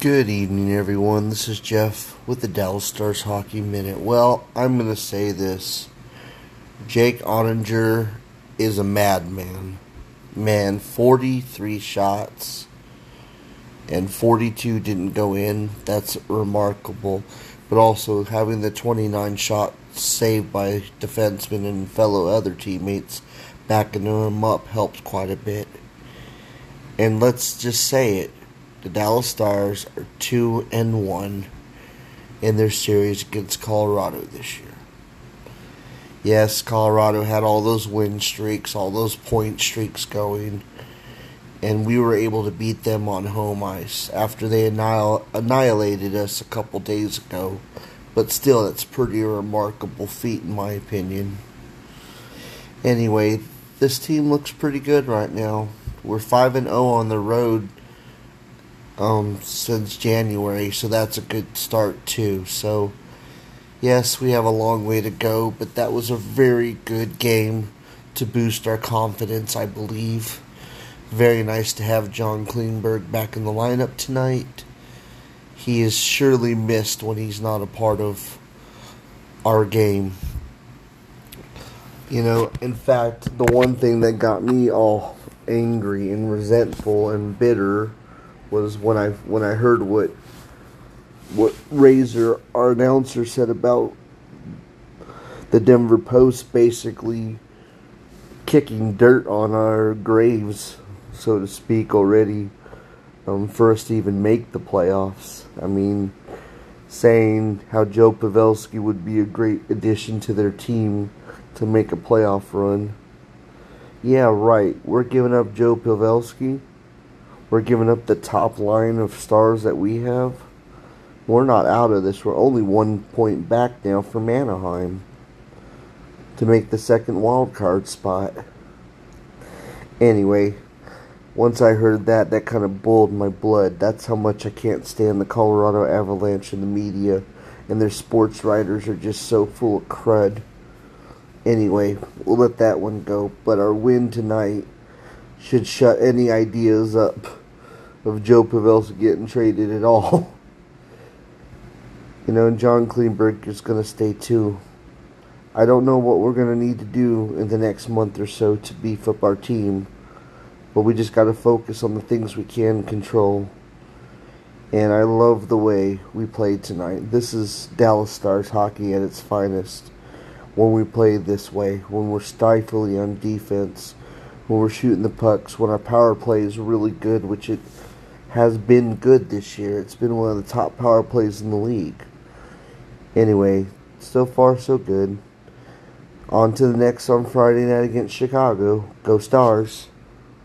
Good evening, everyone. This is Jeff with the Dallas Stars Hockey Minute. Well, I'm going to say this Jake Oettinger is a madman. Man, 43 shots and 42 didn't go in. That's remarkable. But also, having the 29 shots saved by defensemen and fellow other teammates backing him up helps quite a bit. And let's just say it the Dallas Stars are 2 and 1 in their series against Colorado this year. Yes, Colorado had all those win streaks, all those point streaks going, and we were able to beat them on home ice after they annihil- annihilated us a couple days ago. But still, that's pretty remarkable feat in my opinion. Anyway, this team looks pretty good right now. We're 5 and 0 on the road um, since January, so that's a good start too. So, yes, we have a long way to go, but that was a very good game to boost our confidence, I believe. Very nice to have John Klingberg back in the lineup tonight. He is surely missed when he's not a part of our game. You know, in fact, the one thing that got me all angry and resentful and bitter was when I when I heard what what Razor, our announcer, said about the Denver Post basically kicking dirt on our graves, so to speak, already um, for us to even make the playoffs. I mean, saying how Joe Pavelski would be a great addition to their team to make a playoff run. Yeah, right. We're giving up Joe Pavelski we're giving up the top line of stars that we have. We're not out of this. We're only one point back now from Anaheim to make the second wild card spot. Anyway, once I heard that, that kind of boiled my blood. That's how much I can't stand the Colorado Avalanche and the media, and their sports writers are just so full of crud. Anyway, we'll let that one go. But our win tonight should shut any ideas up of Joe Pavelski getting traded at all. you know, and John Klingberg is going to stay too. I don't know what we're going to need to do in the next month or so to beef up our team, but we just got to focus on the things we can control. And I love the way we played tonight. This is Dallas Stars hockey at its finest. When we play this way, when we're stifling on defense, when we're shooting the pucks, when our power play is really good, which it has been good this year. It's been one of the top power plays in the league. Anyway, so far so good. On to the next on Friday night against Chicago. Go Stars.